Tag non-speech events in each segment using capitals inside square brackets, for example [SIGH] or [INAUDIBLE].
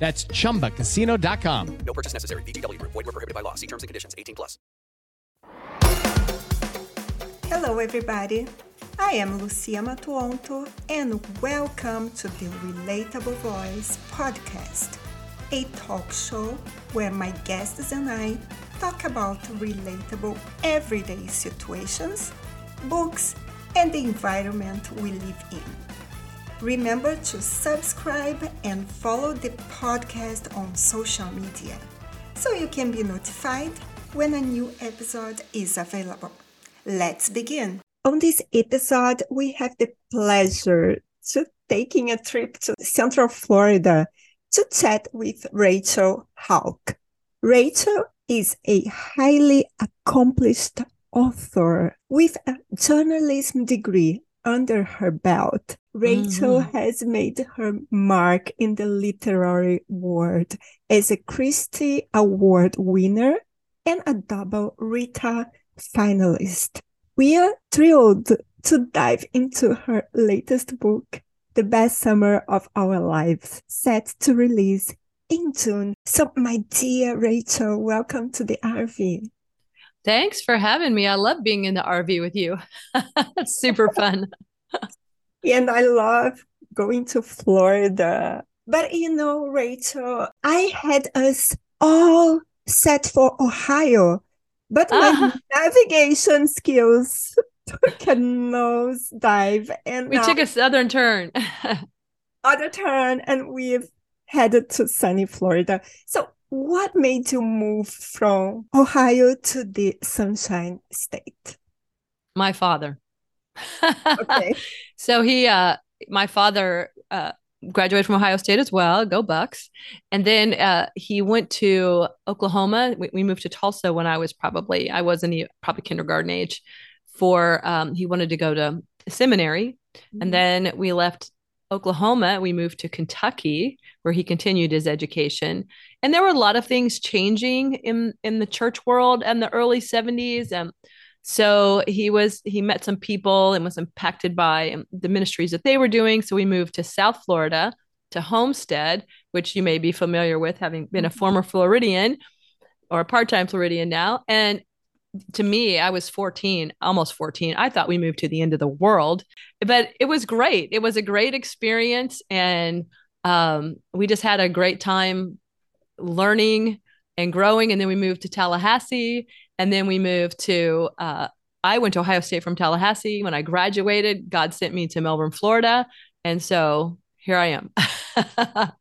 That's chumbacasino.com. No purchase necessary. VGW Group. Void were prohibited by law. See terms and conditions. 18 plus. Hello, everybody. I am Lucia Matuonto, and welcome to the Relatable Voice podcast, a talk show where my guests and I talk about relatable everyday situations, books, and the environment we live in. Remember to subscribe and follow the podcast on social media so you can be notified when a new episode is available. Let's begin. On this episode, we have the pleasure to taking a trip to Central Florida to chat with Rachel Hauck. Rachel is a highly accomplished author with a journalism degree under her belt. Rachel Mm-hmm. has made her mark in the literary world as a Christy Award winner and a double Rita finalist. We are thrilled to dive into her latest book, The Best Summer of Our Lives, set to release in June. So, my dear Rachel, welcome to the RV. Thanks for having me. I love being in the RV with you. [LAUGHS] It's super fun. [LAUGHS] And I love going to Florida. But you know, Rachel, I had us all set for Ohio, but my Ah. [LAUGHS] navigation skills took a nosedive and We now took a southern turn. other turn and we've headed to sunny Florida. So what made you move from Ohio to the Sunshine State? my father. Okay. [LAUGHS] so he uh my father uh graduated from Ohio State as well, go Bucks. And then uh he went to Oklahoma. We, we moved to Tulsa when I was probably I was in e- probably kindergarten age for um he wanted to go to seminary. And then we left Oklahoma. We moved to Kentucky, where he continued his education. And there were a lot of things changing in in the church world in the early 70s. And so he was he met some people and was impacted by um, the ministries that they were doing. So we moved to South Florida to Homestead, which you may be familiar with, having been a former Floridian or a part-time Floridian now. And to me, I was 14, almost 14. I thought we moved to the end of the world, but it was great. It was a great experience. And um, we just had a great time learning and growing. And then we moved to Tallahassee. And then we moved to, uh, I went to Ohio State from Tallahassee. When I graduated, God sent me to Melbourne, Florida. And so here I am. [LAUGHS]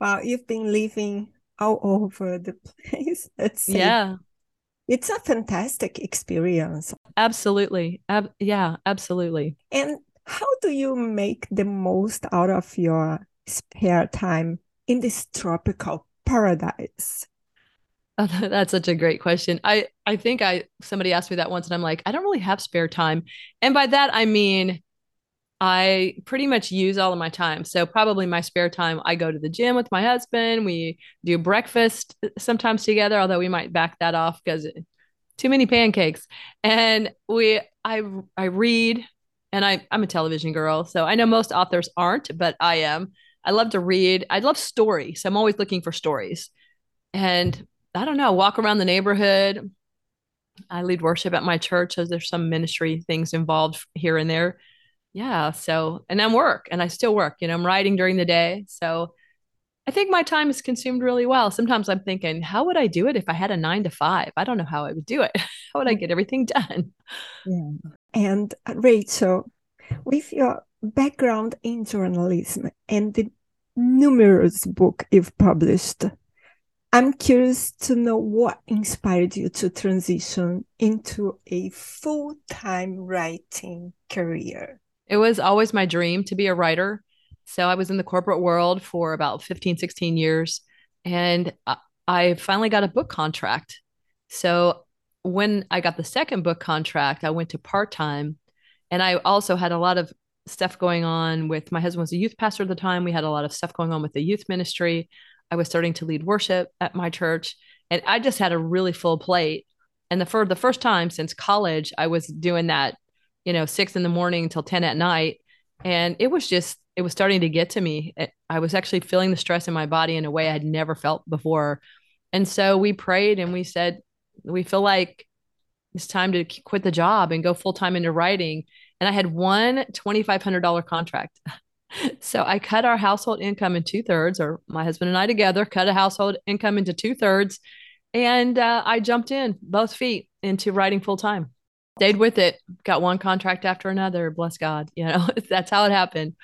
Wow, you've been living all over the [LAUGHS] place. Let's say yeah, it's a fantastic experience. absolutely. Ab- yeah, absolutely. And how do you make the most out of your spare time in this tropical paradise? Oh, [LAUGHS] that's such a great question. I I think I somebody asked me that once and I'm like, I don't really have spare time. And by that I mean I pretty much use all of my time. So probably my spare time I go to the gym with my husband. We do breakfast uh, sometimes together, although we might back that off because uh, too many pancakes. And we I I read and I I'm a television girl. So I know most authors aren't, but I am. I love to read. I love stories. So I'm always looking for stories. And I don't know, walk around the neighborhood. I lead worship at my church, so there's some ministry things involved here and there. Yeah, so and then work, and I still work. You know, I'm writing during the day, so I think my time is consumed really well. Sometimes I'm thinking, how would I do it if I had a nine to five? I don't know how I would do it. [LAUGHS] How would I get everything done? Yeah. And uh, Rachel, with your background in journalism and the numerous book you've published, I'm curious to know what inspired you to transition into a full-time writing career. It was always my dream to be a writer. So I was in the corporate world for about 15, 16 years. And I- finally got a book contract. So when I got the second book contract, I went to part time. And I also had a lot of stuff going on with my husband was a youth pastor at the time. We had a lot of stuff going on with the youth ministry. I was starting to lead worship at my church. And I just had a really full plate. And the for the first time since college, I was doing that, you know, six in the morning till 10 at night. And it was just, it was starting to get to me. I was actually feeling the stress in my body in a way I had never felt before. And so we prayed and we said, we feel like it's time to quit the job and go full time into writing. And I had one $2,500 contract. [LAUGHS] so I cut our household income in two thirds, or my husband and I together cut a household income into two thirds. And uh, I jumped in both feet into writing full time. Stayed with it, got one contract after another. Bless God, you know [LAUGHS] that's how it happened.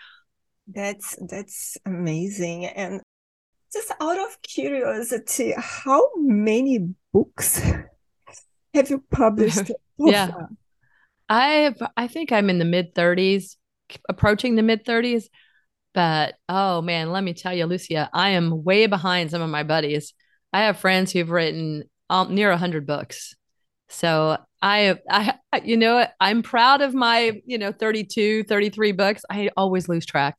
That's that's amazing. And just out of curiosity, how many books [LAUGHS] have you published? [LAUGHS] yeah, I have. I think I'm in the mid 30s, approaching the mid 30s. But oh man, let me tell you, Lucia, I am way behind some of my buddies. I have friends who've written um, near 100 books. So I, I, you know, I'm proud of my, you know, 32, 33 books. I always lose track,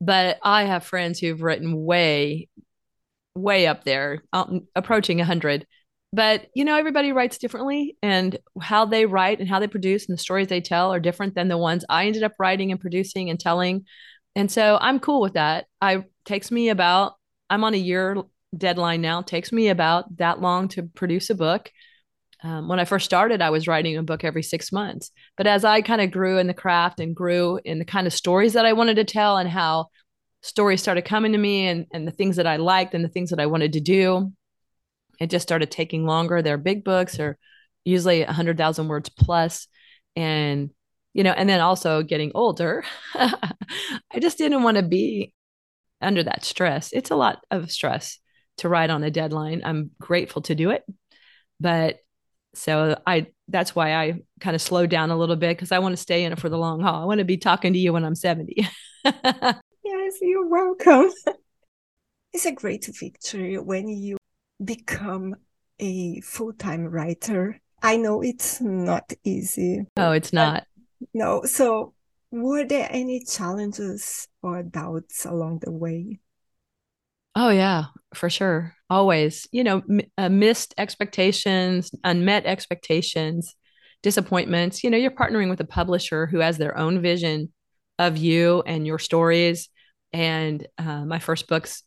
but I have friends who've written way, way up there, um, approaching 100. But, you know, everybody writes differently, and how they write and how they produce and the stories they tell are different than the ones I ended up writing and producing and telling. And so I'm cool with that. I takes me about, I'm on a year deadline now, takes me about that long to produce a book um, when I first started, I was writing a book every six months. But as I kind of grew in the craft and grew in the kind of stories that I wanted to tell and how stories started coming to me and, and the things that I liked and the things that I wanted to do, it just started taking longer. They're big books or usually 100,000 words plus. And, you know, and then also getting older, [LAUGHS] I just didn't want to be under that stress. It's a lot of stress to write on a deadline. I'm grateful to do it. But so I that's why I kind of slowed down a little bit because I want to stay in it for the long haul. I want to be talking to you when I'm 70. [LAUGHS] yes, you're welcome. [LAUGHS] It's a great victory when you become a full-time writer. I know it's not easy. Oh, it's not. No. So were there any challenges or doubts along the way? Oh yeah, for sure. Always, you know, m- uh, missed expectations, unmet expectations, disappointments. You know, you're partnering with a publisher who has their own vision of you and your stories. And uh, my first books,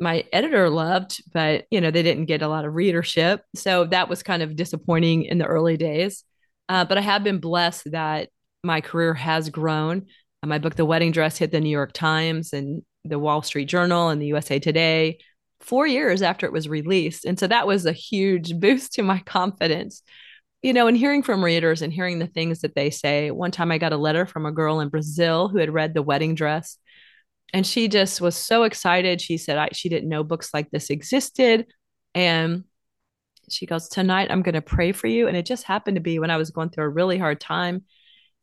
my editor loved, but you know, they didn't get a lot of readership. So that was kind of disappointing in the early days. Uh, but I have been blessed that my career has grown. my book, The Wedding Dress, hit the New York Times and the Wall Street Journal and the USA Today four years after it was released. And so that was a huge [LAUGHS] boost to my confidence. You know, and hearing from readers and hearing the things that they say. One time I got a letter from a girl in Brazil who had read The Wedding Dress. And she just was so excited. She said I, she didn't know books like this existed. And she goes, Tonight I'm going to pray for you. And it just happened to be when I was going through a really hard time.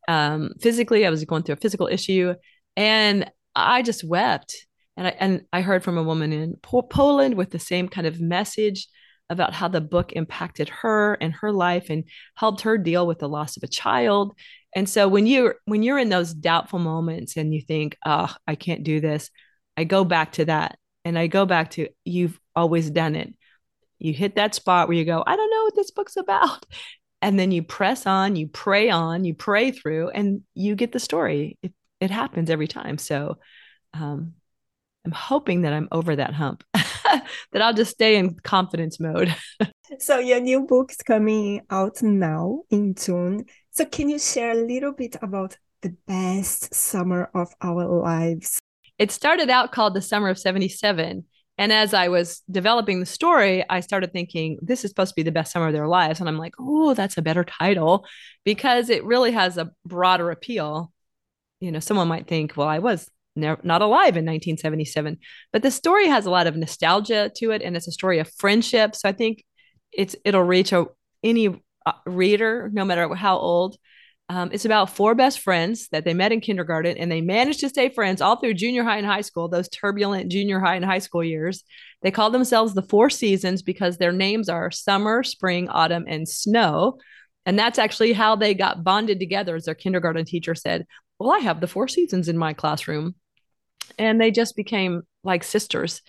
Um, physically, I was going through a physical issue. And I just wept. And I, and I heard from a woman in Poland with the same kind of message about how the book impacted her and her life and helped her deal with the loss of a child. And so when you're when you're in those doubtful moments and you think, "Oh, I can't do this," I go back to that and I go back to you've always done it. You hit that spot where you go, "I don't know what this book's about." [LAUGHS] And then you press on, you pray on, you pray through and you get the story. It, it happens every time. So um, I'm hoping that I'm over that hump, [LAUGHS] that I'll just stay in confidence mode. [LAUGHS] so your new book is coming out now in June. So can you share a little bit about the best summer of our lives? It started out called The Summer of 77. And as I was developing the story, I started thinking, this is supposed to be the best summer of their lives. And I'm like, oh, that's a better title because it really has a broader appeal you know, someone might think, well, I was ne- not alive in 1977, but the story has a lot of nostalgia to it, and it's a story of friendship. So I think it's it'll reach a, any uh, reader, no matter how old. Um, it's about four best friends that they met in kindergarten and they managed to stay friends all through junior high and high school, those turbulent junior high and high school years. They call themselves the Four Seasons because their names are summer, spring, autumn, and snow. And that's actually how they got bonded together, as their kindergarten teacher said. Well, I have the four seasons in my classroom. And they just became like sisters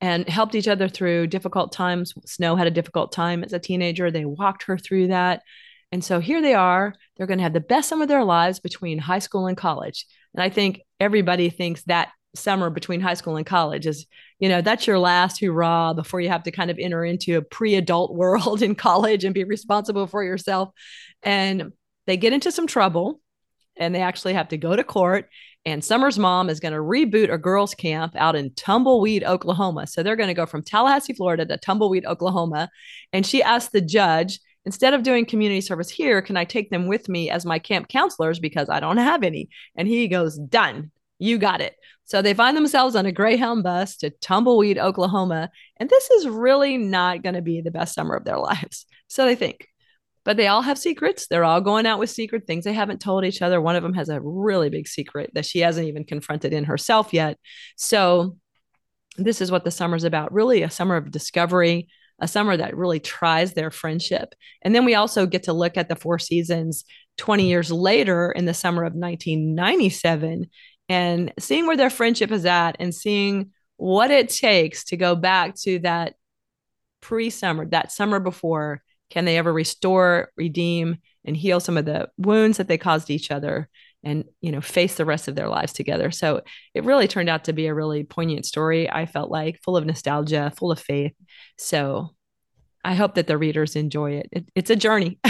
and helped each other through difficult times. Snow had a difficult time as a teenager. They walked her through that. And so here they are. They're going to have the best summer of their lives between high school and college. And I think everybody thinks that summer between high school and college is, you know, that's your last hurrah before you have to kind of enter into a pre adult [LAUGHS] world in college and be responsible for yourself. And they get into some trouble and they actually have to go to court. And Summer's mom is going to reboot a girls' camp out in Tumbleweed, Oklahoma. So they're going to go from Tallahassee, Florida to Tumbleweed, Oklahoma. And she asked the judge, instead of doing community service here, can I take them with me as my camp counselors because I don't have any? And he goes, done. You got it. So they find themselves on a Greyhound bus to Tumbleweed, Oklahoma. And this is really not going to be the best summer of their [LAUGHS] lives. So they think. But they all have secrets. They're all going out with secret things they haven't told each other. One of them has a really big secret that she hasn't even confronted in herself yet. So this is what the summer's about really a summer of discovery, a summer that really tries their friendship. And then we also get to look at the Four Seasons 20 years later in the summer of 1997 and seeing where their friendship is at and seeing what it takes to go back to that pre summer, that summer before. Can they ever restore, redeem, and heal some of the wounds that they caused each other? and you know face the rest of their lives together? So it really turned out to be a really poignant story i felt like full of nostalgia full of faith. So i hope that the readers enjoy it, it it's a journey. [LAUGHS]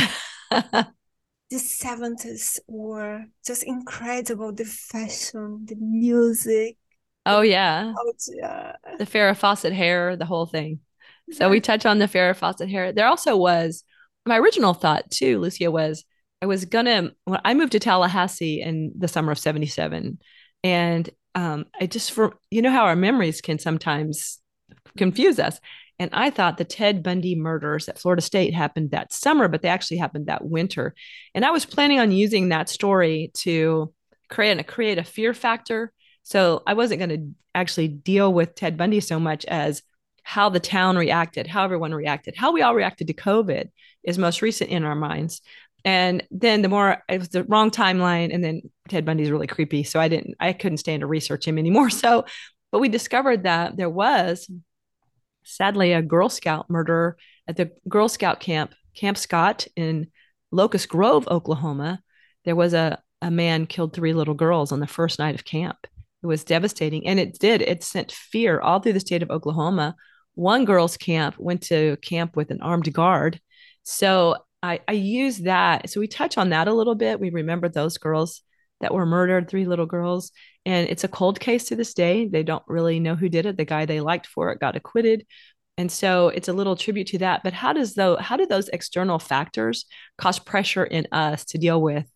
The 70s were just incredible. The fashion the music oh yeah. culture. the farrah fawcett hair the whole thing so we touch on the farrah fawcett hair there also was my original thought too lucia was I was gonna when I moved to Tallahassee in the summer of 77 and um, I just for you know how our memories can sometimes confuse us. And I thought the Ted Bundy murders at Florida State happened that summer, but they actually happened that winter. And I was planning on using that story to create a create a fear factor. So I wasn't going to actually deal with Ted Bundy so much as how the town reacted, how everyone reacted, how we all reacted to COVID is most recent in our minds. And then the more it was the wrong timeline, and then Ted Bundy's really creepy. So I didn't, I couldn't stand to research him anymore. [LAUGHS] So, but we discovered that there was sadly a Girl Scout murder at the Girl Scout camp, Camp Scott in Locust Grove, Oklahoma. There was a, a man killed three little girls on the first night of camp. It was devastating. And it did, it sent fear all through the state of Oklahoma. One girl's camp went to camp with an armed guard. So I, I use that. So we touch on that a little bit. We remember those girls that were murdered, three little girls. And it's a cold case to this day. They don't really know who did it. The guy they liked for it got acquitted. And so it's a little tribute to that. But how does though how do those external factors cause pressure in us to deal with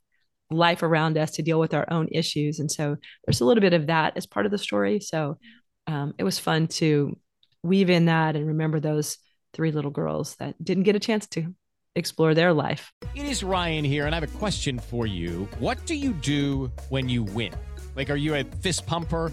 life around us, to deal with our own issues? And so there's a little bit of that as part of the story. So um, it was fun to weave in that and remember those three little girls that didn't get a chance to explore their life. It is Ryan here, and I have a question for you. What do you do when you win? Like, are you a fist pumper?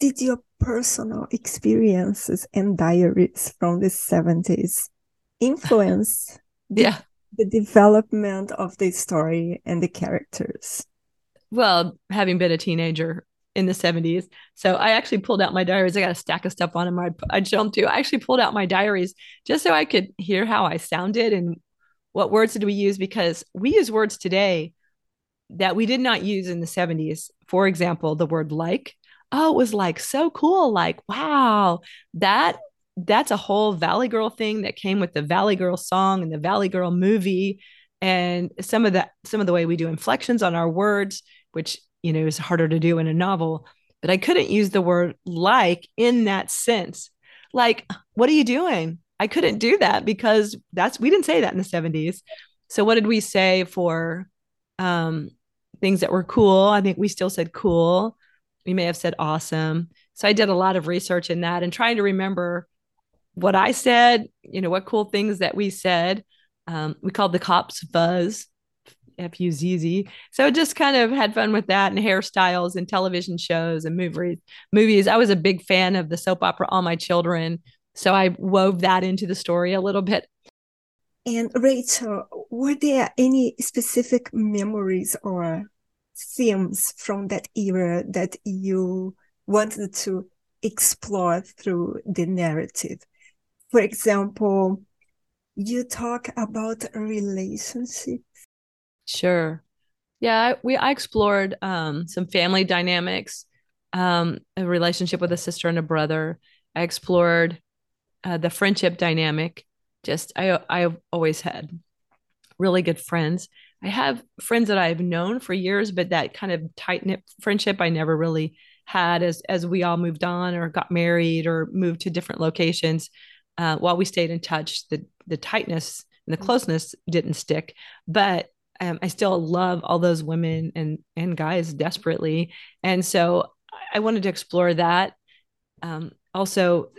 did your personal experiences and diaries from the 70s influence [LAUGHS] the, yeah. the development of the story and the characters? Well, having been a teenager in the 70s. So I actually pulled out my diaries. I got a stack of stuff on them I'd, I'd show them to. I actually pulled out my diaries just so I could hear how I sounded and what words did we use because we use words today that we did not use in the 70s. For example, the word like oh, it was like so cool. Like, wow, that that's a whole Valley Girl thing that came with the Valley Girl song and the Valley Girl movie. And some of that, some of the way we do inflections on our words, which you know, is harder to do in a novel. But I couldn't use the word like in that sense. Like, what are you doing? I couldn't do that because that's we didn't say that in the 70s. So what did we say for um, things that were cool? I think we still said cool. We may have said awesome. So I did a lot of research in that and trying to remember what I said, you know, what cool things that we said. Um, we called the cops fuzz, F U Z Z. So just kind of had fun with that and hairstyles and television shows and movies. Movies. I was a big fan of the soap opera All My Children, so I wove that into the story a little bit. And Rachel, were there any specific memories or themes from that era that you wanted to explore through the narrative? For example, you talk about relationships. Sure. Yeah, I, we I explored um, some family dynamics, um, a relationship with a sister and a brother. I explored uh, the friendship dynamic. Just I I've always had really good friends. I have friends that I've known for years, but that kind of tight knit friendship I never really had as as we all moved on or got married or moved to different locations uh, while we stayed in touch, the the tightness and the mm-hmm. closeness didn't stick. But um, I still love all those women and and guys desperately, and so I wanted to explore that. Um, also,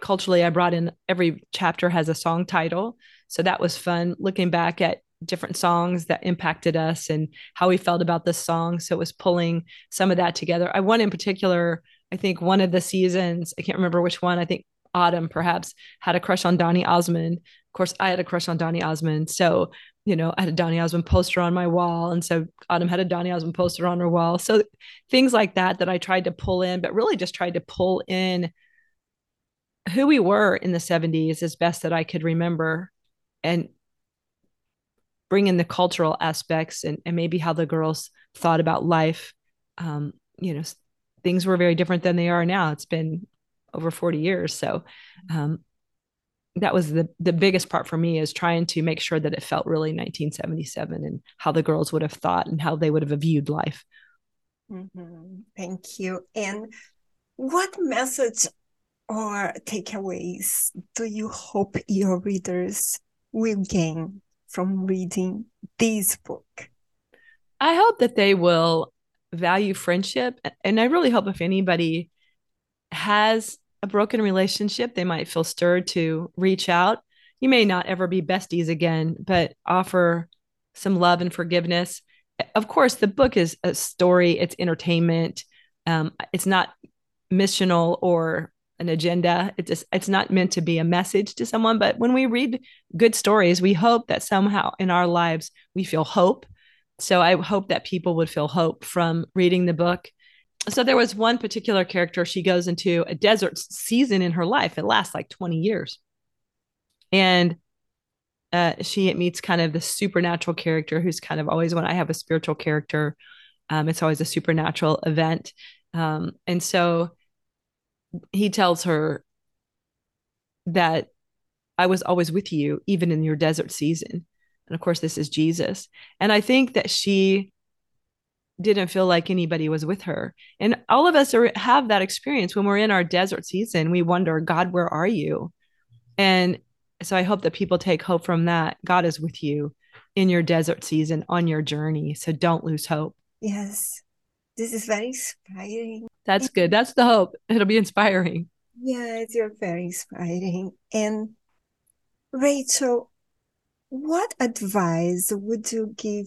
culturally, I brought in every chapter has a song title, so that was fun. Looking back at different songs that impacted us and how we felt about this song, so it was pulling some of that together. I one in particular. I think one of the seasons, I can't remember which one. I think Autumn perhaps had a crush on Donny Osmond. Of course, I had a crush on Donny Osmond. So, you know, I had a Donny Osmond poster on my wall. And so Autumn had a Donny Osmond poster on her wall. So things like that that I tried to pull in, but really just tried to pull in who we were in the 70s as best that I could remember and bring in the cultural aspects and, and maybe how the girls thought about life. Um, you know, things were very different than they are now. It's been over 40 years. So um, that was the the biggest part for me is trying to make sure that it felt really 1977 and how the girls would have thought and how they would have viewed life. Mm-hmm. Thank you. And what message or takeaways do you hope your readers will gain from reading this book? I hope that they will value friendship. And I really hope if anybody has a broken relationship, they might feel stirred to reach out. You may not ever be besties again, but offer some love and forgiveness. Of course, the book is a story, it's entertainment. Um, it's not missional or an agenda. It's just, it's not meant to be a message to someone. But when we read good stories, we hope that somehow in our lives we feel hope. So I hope that people would feel hope from reading the book so there was one particular character she goes into a desert season in her life it lasts like 20 years and uh, she meets kind of the supernatural character who's kind of always when i have a spiritual character um, it's always a supernatural event um, and so he tells her that i was always with you even in your desert season and of course this is jesus and i think that she didn't feel like anybody was with her. And all of us are, have that experience when we're in our desert season. We wonder, God, where are you? And so I hope that people take hope from that. God is with you in your desert season on your journey. So don't lose hope. Yes. This is very inspiring. That's good. That's the hope. It'll be inspiring. Yes, you're very inspiring. And Rachel, what advice would you give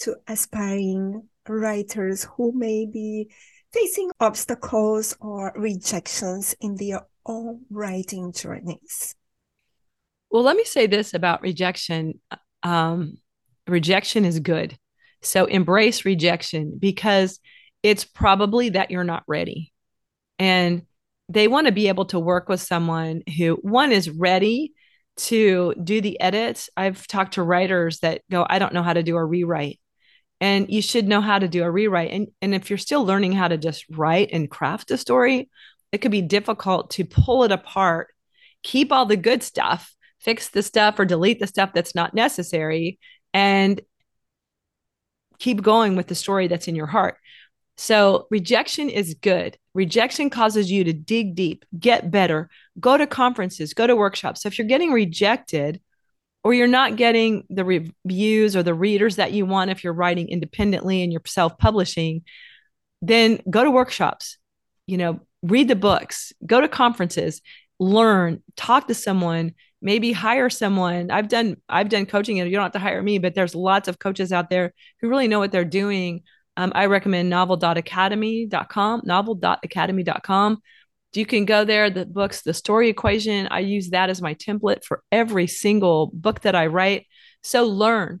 to aspiring writers who may be facing obstacles or rejections in their own writing journeys? Well, let me say this about rejection um, rejection is good. So embrace rejection because it's probably that you're not ready. And they want to be able to work with someone who, one, is ready to do the edits. I've talked to writers that go, I don't know how to do a rewrite and you should know how to do a rewrite and and if you're still learning how to just write and craft a story it could be difficult to pull it apart keep all the good stuff fix the stuff or delete the stuff that's not necessary and keep going with the story that's in your heart So rejection is good. Rejection causes you to dig deep, get better, go to conferences, go to workshops. So if you're getting rejected or you're not getting the reviews or the readers that you want if you're writing independently and you're self-publishing, then go to workshops. You know, read the books, go to conferences, learn, talk to someone, maybe hire someone. I've done I've done coaching and you don't have to hire me, but there's lots of coaches out there who really know what they're doing um, I recommend novel.academy.com, novel.academy.com. You can go there, the books, the story equation. I use that as my template for every single book that I write. So learn,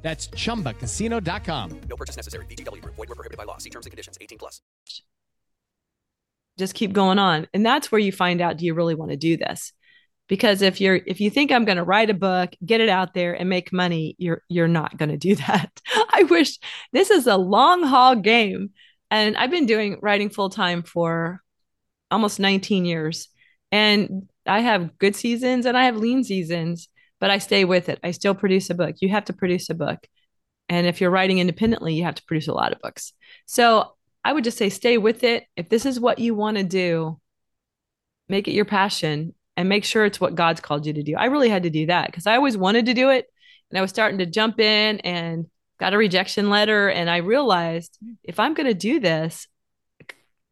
That's ChumbaCasino.com. No purchase necessary. VGW. Void were prohibited by law. See terms and conditions. 18 plus. Just keep going on. And that's where you find out, do you really want to do this? Because if you're if you think I'm going to write a book, get it out there and make money, you're you're not going to do that. [LAUGHS] I wish this is a long haul game. And I've been doing writing full time for almost 19 years. And I have good seasons and I have lean seasons but I stay with it. I still produce a book. You have to produce a book. And if you're writing independently, you have to produce a lot of books. So I would just say stay with it. If this is what you want to do, make it your passion and make sure it's what God's called you to do. I really had to do that because I always wanted to do it. And I was starting to jump in and got a rejection letter. And I realized if I'm going to do this,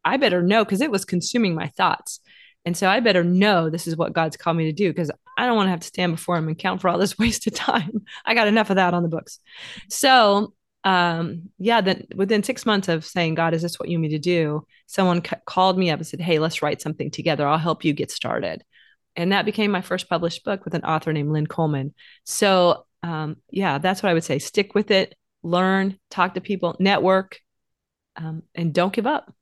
I better know because it was consuming my thoughts. And so I better know this is what God's called me to do because I don't want to have to stand before him and count for all this [LAUGHS] wasted time. I got enough of that on the books. So, um, yeah, then within six months of saying, God, is this what you need to do? Someone c- called me up and said, Hey, let's write something together. I'll help you get started. And that became my first published book with an author named Lynn Coleman. So, um, yeah, that's what I would say. Stick with it, learn, talk to people, network, um, and don't give up.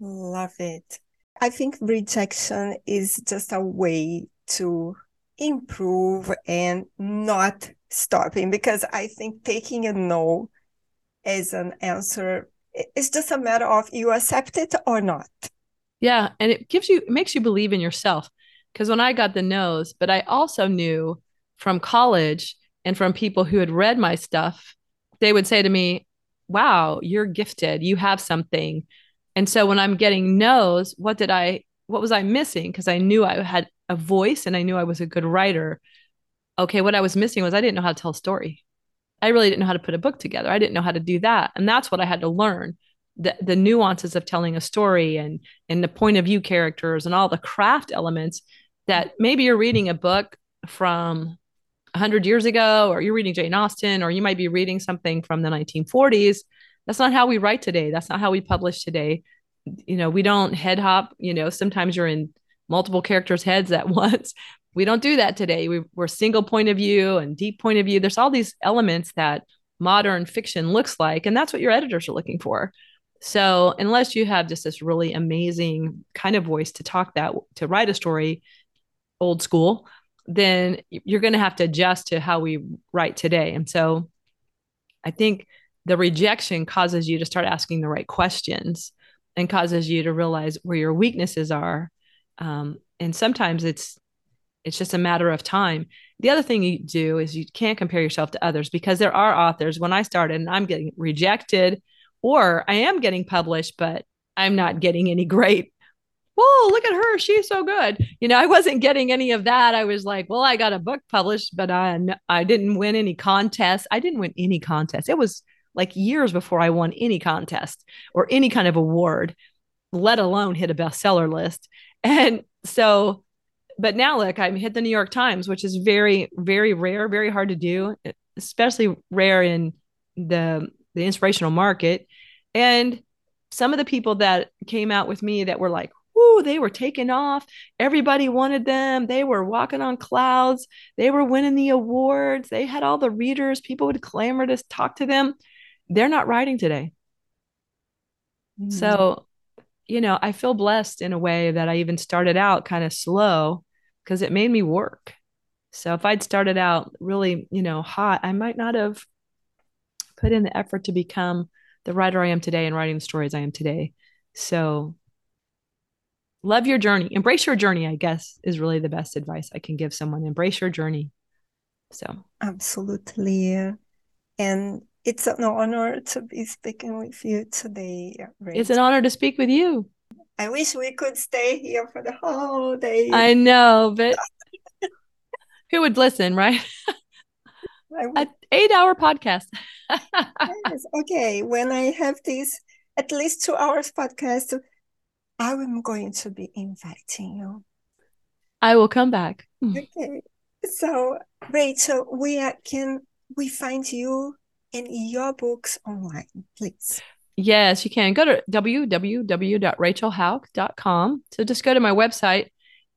Love it. I think rejection is just a way to improve and not stopping because I think taking a no as an answer is just a matter of you accept it or not. Yeah, and it gives you it makes you believe in yourself because when I got the no's, but I also knew from college and from people who had read my stuff, they would say to me, "Wow, you're gifted. You have something." And so when I'm getting no's, what did I what was I missing? Because I knew I had a voice and I knew I was a good writer. Okay, what I was missing was I didn't know how to tell a story. I really didn't know how to put a book together. I didn't know how to do that. And that's what I had to learn. The, the nuances of telling a story and and the point of view characters and all the craft elements that maybe you're reading a book from 100 years ago or you're reading Jane Austen or you might be reading something from the 1940s that's not how we write today. That's not how we publish today. You know, we don't head hop. You know, sometimes you're in multiple characters' heads at [LAUGHS] once. We don't do that today. We, we're single point of view and deep point of view. There's all these elements that modern fiction looks like, and that's what your editors are looking for. So, unless you have just this really amazing kind of voice to talk that, to write a story old school, then you're going to have to adjust to how we write today. And so, I think the rejection causes you to start asking the right questions and causes you to realize where your weaknesses are um, and sometimes it's it's just a matter of time. The other thing you do is you can't compare yourself to others because there are authors. When i started and i'm getting rejected or i am getting published but i'm not getting any great whoa look at her. She's so good. You know i wasn't getting any of that. I was like well i got a book published but i i didn't win any contests. I didn't win any contests it was like years before I won any contest or any kind of award, let alone hit a bestseller list. And so, but now look, I'm hit the New York Times, which is very, very rare, very hard to do, especially rare in the the inspirational market. And some of the people that came out with me that were like, whoo, they were taking off. Everybody wanted them. They were walking on clouds. They were winning the awards. They had all the readers. People would clamor to talk to them they're not writing today. Mm-hmm. So you know, I feel blessed in a way that I even started out kind of slow because it made me work. So if I'd started out really, you know, hot, I might not have put in the effort to become the writer I am today and writing the stories I am today. So love your journey, embrace your journey, I guess is really the best advice I can give someone. Embrace your journey. So, absolutely. And it's an honor to be speaking with you today. Rachel. It's an honor to speak with you. I wish we could stay here for the whole day. I know, but [LAUGHS] who would listen, right? An eight hour podcast. yes. Okay. When I have this at least two hours podcast, I am going to be inviting you. I will come back. Okay. So, Rachel, where can we find you and your books online, please? Yes, you can. Go to www.rachelhauck.com. So just go to my website.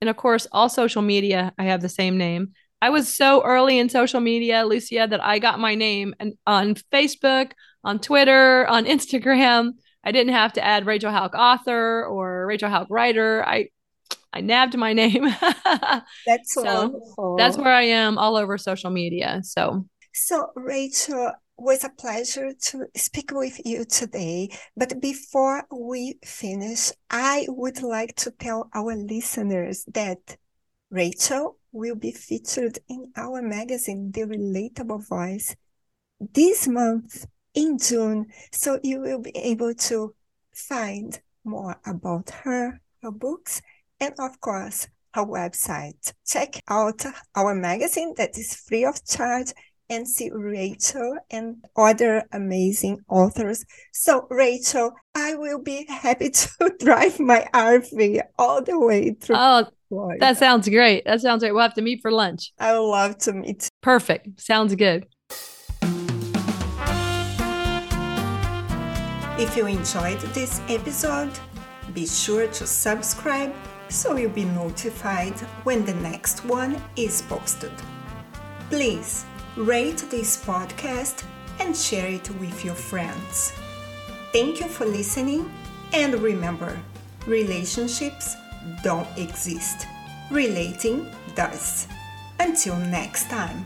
And of course, all social media, I have the same name. I was so early in social media, Lucia, that I got my name and on Facebook, on Twitter, on Instagram. I didn't have to add Rachel Hauck author or Rachel Hauck writer. I I nabbed my name. [LAUGHS] that's so wonderful. That's where I am all over social media. So so Rachel, was a pleasure to speak with you today. But before we finish, I would like to tell our listeners that Rachel will be featured in our magazine, The Relatable Voice, this month in June. So you will be able to find more about her, her books, and of course, her website. Check out our magazine that is free of charge and see Rachel and other amazing authors. So, Rachel, I will be happy [LAUGHS] to drive my RV all the way through. Oh, Florida. that sounds great. That sounds great. We'll have to meet for lunch. I would love to meet. Perfect. Sounds good. If you enjoyed this episode, be sure to subscribe so you'll be notified when the next one is posted. Please rate this podcast and share it with your friends. Thank you for listening, and remember relationships don't exist, relating does. Until next time.